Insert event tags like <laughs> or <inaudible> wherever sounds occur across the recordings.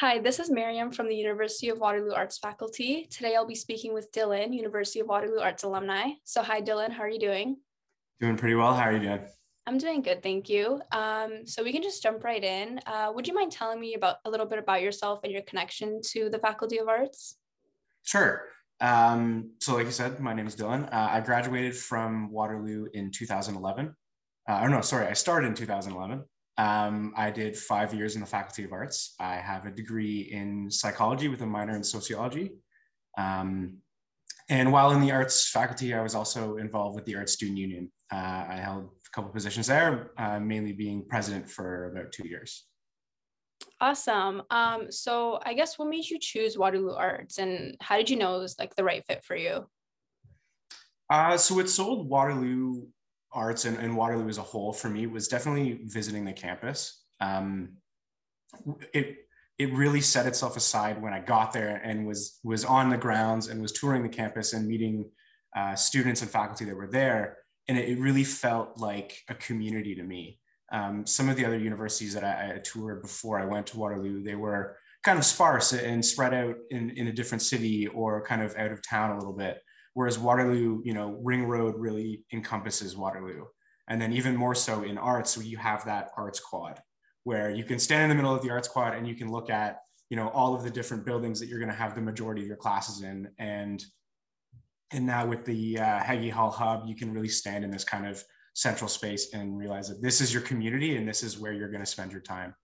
Hi, this is Miriam from the University of Waterloo Arts faculty. Today I'll be speaking with Dylan, University of Waterloo Arts alumni. So hi Dylan, how are you doing? Doing pretty well. How are you doing? I'm doing good, thank you. Um, so we can just jump right in. Uh, would you mind telling me about a little bit about yourself and your connection to the Faculty of Arts? Sure. Um, so like you said, my name is Dylan. Uh, I graduated from Waterloo in 2011. Uh, or no, sorry, I started in 2011. Um, I did five years in the Faculty of Arts. I have a degree in psychology with a minor in sociology. Um, and while in the arts faculty, I was also involved with the Arts Student Union. Uh, I held a couple positions there, uh, mainly being president for about two years. Awesome. Um, so I guess what made you choose Waterloo Arts and how did you know it was like the right fit for you? Uh, so what sold Waterloo arts and, and Waterloo as a whole for me was definitely visiting the campus. Um, it it really set itself aside when I got there and was was on the grounds and was touring the campus and meeting uh, students and faculty that were there, and it, it, really felt like a community to me. Um, some of the other universities that I, I, toured before I went to Waterloo, they were kind of sparse and spread out in, in a different city or kind of out of town a little bit. Whereas Waterloo, you know, Ring Road really encompasses Waterloo. And then even more so in arts, you have that arts quad where you can stand in the middle of the arts quad and you can look at, you know, all of the different buildings that you're going to have the majority of your classes in. And and now with the uh, Hagey Hall Hub, you can really stand in this kind of central space and realize that this is your community and this is where you're going to spend your time.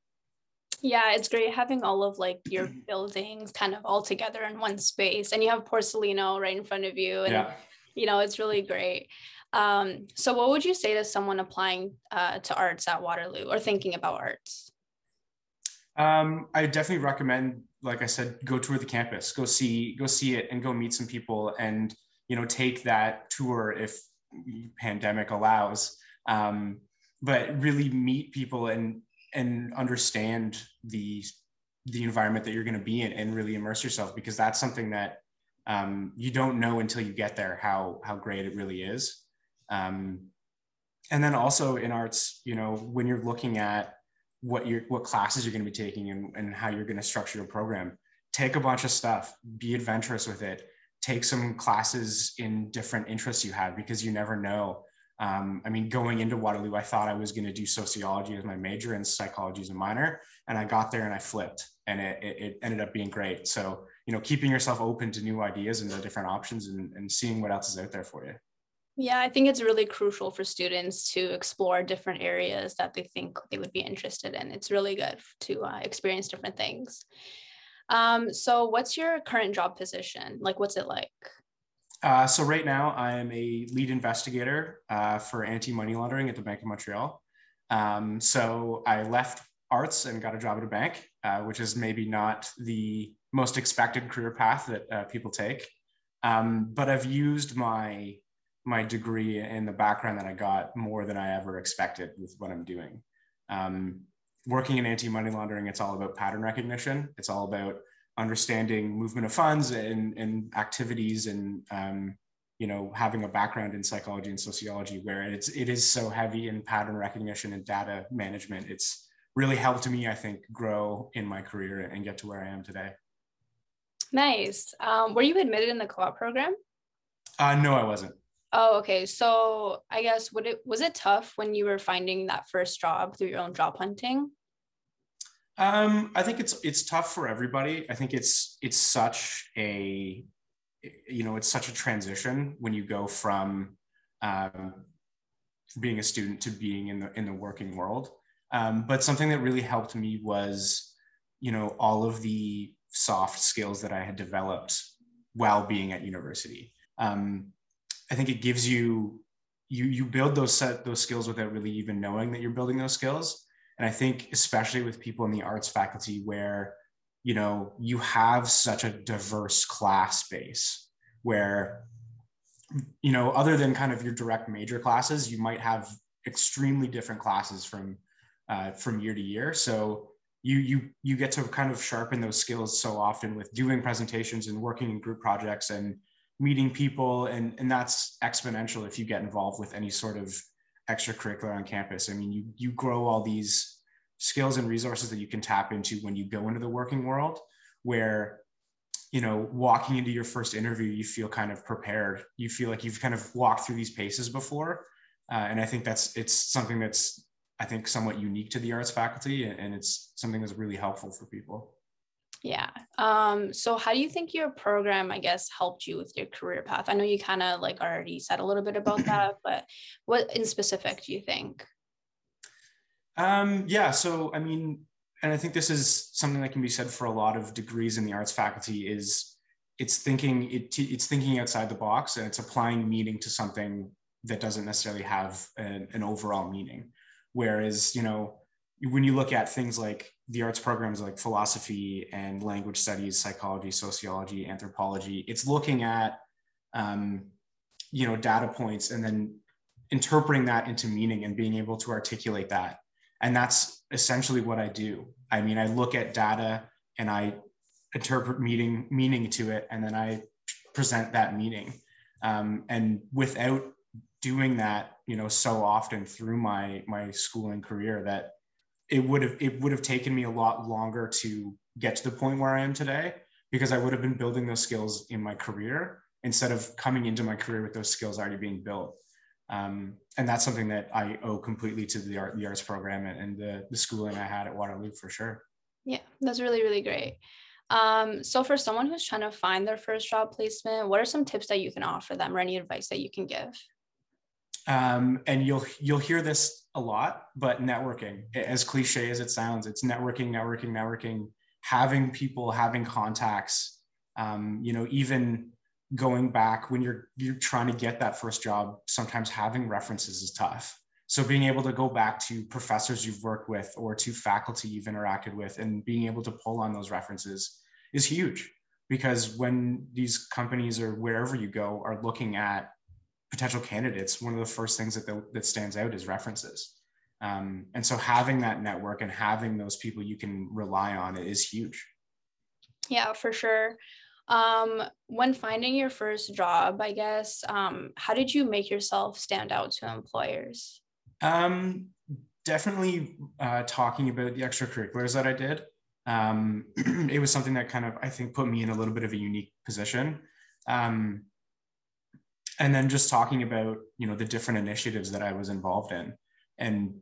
Yeah, it's great having all of like your <clears throat> buildings kind of all together in one space, and you have Porcellino right in front of you, and yeah. you know it's really great. Um, so, what would you say to someone applying uh, to arts at Waterloo or thinking about arts? Um, I definitely recommend, like I said, go tour the campus, go see, go see it, and go meet some people, and you know, take that tour if pandemic allows. Um, but really meet people and and understand the the environment that you're going to be in and really immerse yourself because that's something that um, you don't know until you get there how how great it really is. Um, and then also in arts you know when you're looking at what you're what classes you're going to be taking and, and how you're going to structure your program take a bunch of stuff be adventurous with it take some classes in different interests you have because you never know um, I mean, going into Waterloo, I thought I was going to do sociology as my major and psychology as a minor. And I got there and I flipped and it, it, ended up being great. So, you know, keeping yourself open to new ideas and the different options and, and seeing what else is out there for you. Yeah, I think it's really crucial for students to explore different areas that they think they would be interested in. It's really good to uh, experience different things. Um, so, what's your current job position? Like, what's it like? Uh, so right now I am a lead investigator uh, for anti-money laundering at the Bank of Montreal. Um, so I left arts and got a job at a bank, uh, which is maybe not the most expected career path that uh, people take. Um, but I've used my my degree and the background that I got more than I ever expected with what I'm doing. Um, working in anti-money laundering, it's all about pattern recognition. It's all about understanding movement of funds and, and activities and um, you know having a background in psychology and sociology where it's it is so heavy in pattern recognition and data management. It's really helped me i think grow in my career and get to where i am today. Nice. Um, were you admitted in the co-op program? Uh, no i wasn't. Oh okay. So i guess would it was it tough when you were finding that first job through your own job hunting um, I think it's it's tough for everybody. I think it's it's such a you know it's such a transition when you go from um, being a student to being in the in the working world. Um, but something that really helped me was you know all of the soft skills that I had developed while being at university. Um, I think it gives you you you build those set those skills without really even knowing that you're building those skills and I think, especially with people in the arts faculty, where you know you have such a diverse class base, where you know, other than kind of your direct major classes, you might have extremely different classes from uh, from year to year. So you you you get to kind of sharpen those skills so often with doing presentations and working in group projects and meeting people and and that's exponential if you get involved with any sort of extracurricular on campus. I mean, you you grow all these skills and resources that you can tap into when you go into the working world where you know walking into your first interview you feel kind of prepared. You feel like you've kind of walked through these paces before. Uh, and i think that's it's something that's i think somewhat unique to the arts faculty and it's something that's really helpful for people yeah um so how do you think your program i guess helped you with your career path i know you kind of like already said a little bit about that <clears throat> but what in specific do you think um yeah so i mean and I think this is something that can be said for a lot of degrees in the arts faculty is it's thinking it, it's thinking outside the box and it's applying meaning to something that doesn't necessarily have an, an overall meaning. Whereas, you know, when you look at things like the arts programs like philosophy and language studies, psychology, sociology, anthropology, it's looking at, um, you know, data points and then interpreting that into meaning and being able to articulate that and that's essentially what I do. I mean, I look at data and I interpret meaning meaning to it, and then I present that meaning. Um, and without doing that, you know, so often through my my schooling career, that it would have it would have taken me a lot longer to get to the point where I am today because I would have been building those skills in my career instead of coming into my career with those skills already being built. Um, and that's something that I owe completely to the art, the arts program and, and the, the schooling I had at Waterloo for sure. Yeah, that's really, really great. Um, so for someone who's trying to find their first job placement, what are some tips that you can offer them or any advice that you can give? Um, and you'll you'll hear this a lot, but networking, as cliche as it sounds, it's networking, networking, networking, having people, having contacts. Um, you know, even going back when you're you're trying to get that first job sometimes having references is tough so being able to go back to professors you've worked with or to faculty you've interacted with and being able to pull on those references is huge because when these companies or wherever you go are looking at potential candidates one of the first things that, that stands out is references um, and so having that network and having those people you can rely on is huge yeah for sure um, when finding your first job, I guess, um, how did you make yourself stand out to employers? Um, definitely uh, talking about the extracurriculars that I did. Um, <clears throat> it was something that kind of, I think, put me in a little bit of a unique position. Um, and then just talking about, you know, the different initiatives that I was involved in and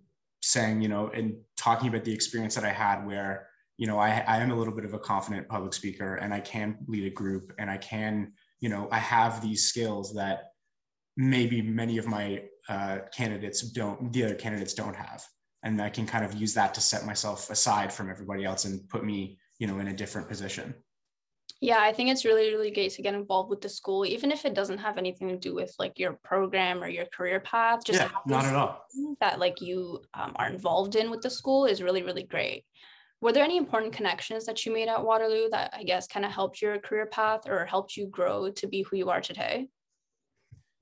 saying, you know, and talking about the experience that I had where you know, I, I am a little bit of a confident public speaker and I can lead a group and I can, you know, I have these skills that maybe many of my uh, candidates don't, the other candidates don't have. And I can kind of use that to set myself aside from everybody else and put me, you know, in a different position. Yeah, I think it's really, really great to get involved with the school, even if it doesn't have anything to do with like your program or your career path. Just yeah, not at all. That like you um, are involved in with the school is really, really great were there any important connections that you made at Waterloo that I guess kind of helped your career path or helped you grow to be who you are today?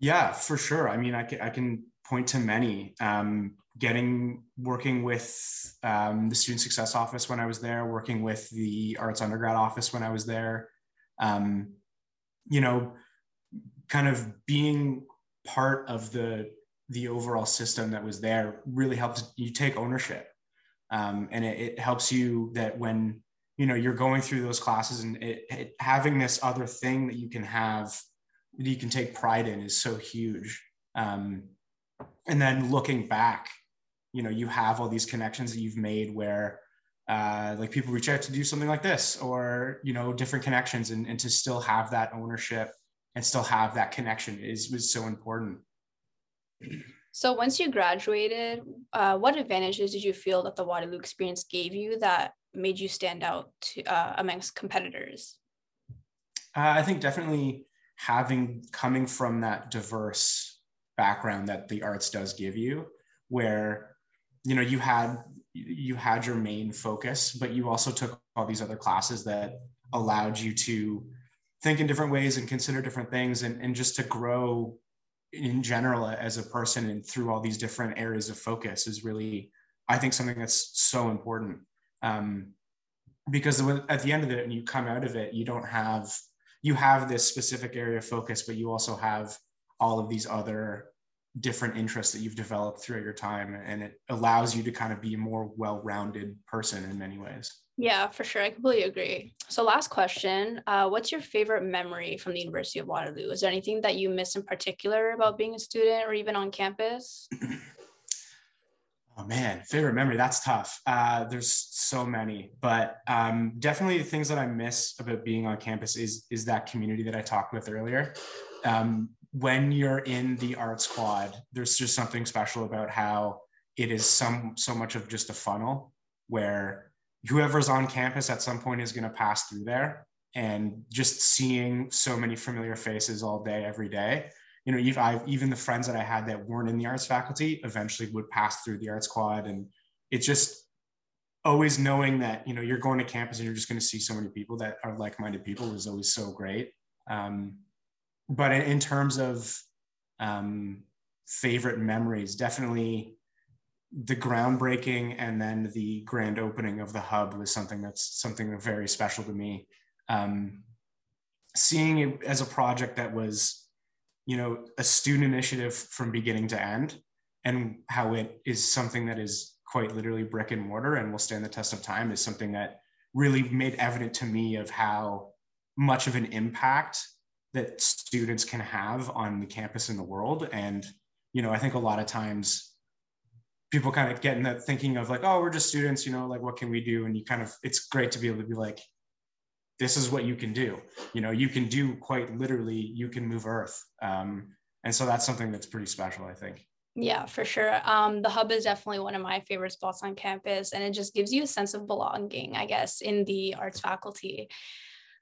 Yeah, for sure. I mean, I can, I can point to many. Um, getting working with um, the student success office when I was there, working with the arts undergrad office when I was there. Um, you know, kind of being part of the the overall system that was there really helps you take ownership. Um, and it, it, helps you that when you know you're going through those classes and it, it, having this other thing that you can have that you can take pride in is so huge. Um, and then looking back you know you have all these connections that you've made where uh, like people reach out to do something like this or you know different connections and, and to still have that ownership and still have that connection is was so important so once you graduated, uh, what advantages did you feel that the Waterloo experience gave you that made you stand out to, uh, amongst competitors? Uh, I think definitely having coming from that diverse background that the arts does give you, where you know you had you had your main focus, but you also took all these other classes that allowed you to think in different ways and consider different things and, and just to grow in general as a person and through all these different areas of focus is really i think something that's so important. Um, because at the end of it when you come out of it you don't have you have this specific area of focus but you also have all of these other different interests that you've developed throughout your time and it allows you to kind of be a more well-rounded person in many ways. Yeah for sure. I completely agree. So last question uh, what's your favorite memory from the university of waterloo? Is there anything that you miss in particular about being a student or even on campus? <clears throat> Oh man favorite memory that's tough. Uh, there's so many but um, definitely the things that i miss about being on campus is is that community that i talked with earlier. Um, when you're in the arts quad, there's just something special about how it is some so much of just a funnel where whoever's on campus at some point is going to pass through there. And just seeing so many familiar faces all day every day you know even, i even the friends that i had that weren't in the arts faculty eventually would pass through the arts quad. And it's just always knowing that you know you're going to campus and you're just going to see so many people that are like-minded people is always so great. Um, but in, in terms of um, favorite memories, definitely the groundbreaking and then the grand opening of the hub was something that's something very special to me. Um, seeing it as a project that was, you know, a student initiative from beginning to end, and how it is something that is quite literally brick and mortar and will stand the test of time is something that really made evident to me of how much of an impact that students can have on the campus in the world. And, you know, I think a lot of times people kind of get in that thinking of like, oh, we're just students, you know, like what can we do? And you kind of, it's great to be able to be like, this is what you can do. You know, you can do quite literally, you can move Earth. Um, and so that's something that's pretty special, I think. Yeah, for sure. Um, the hub is definitely one of my favorite spots on campus, and it just gives you a sense of belonging, I guess, in the arts faculty.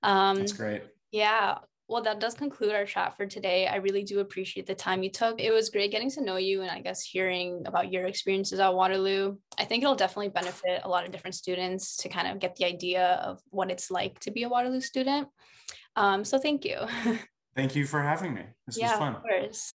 Um, That's great. Yeah. Well, that does conclude our chat for today. I really do appreciate the time you took. It was great getting to know you and I guess hearing about your experiences at Waterloo. I think it'll definitely benefit a lot of different students to kind of get the idea of what it's like to be a Waterloo student. Um, so thank you. <laughs> thank you for having me. This yeah, was fun. Of course.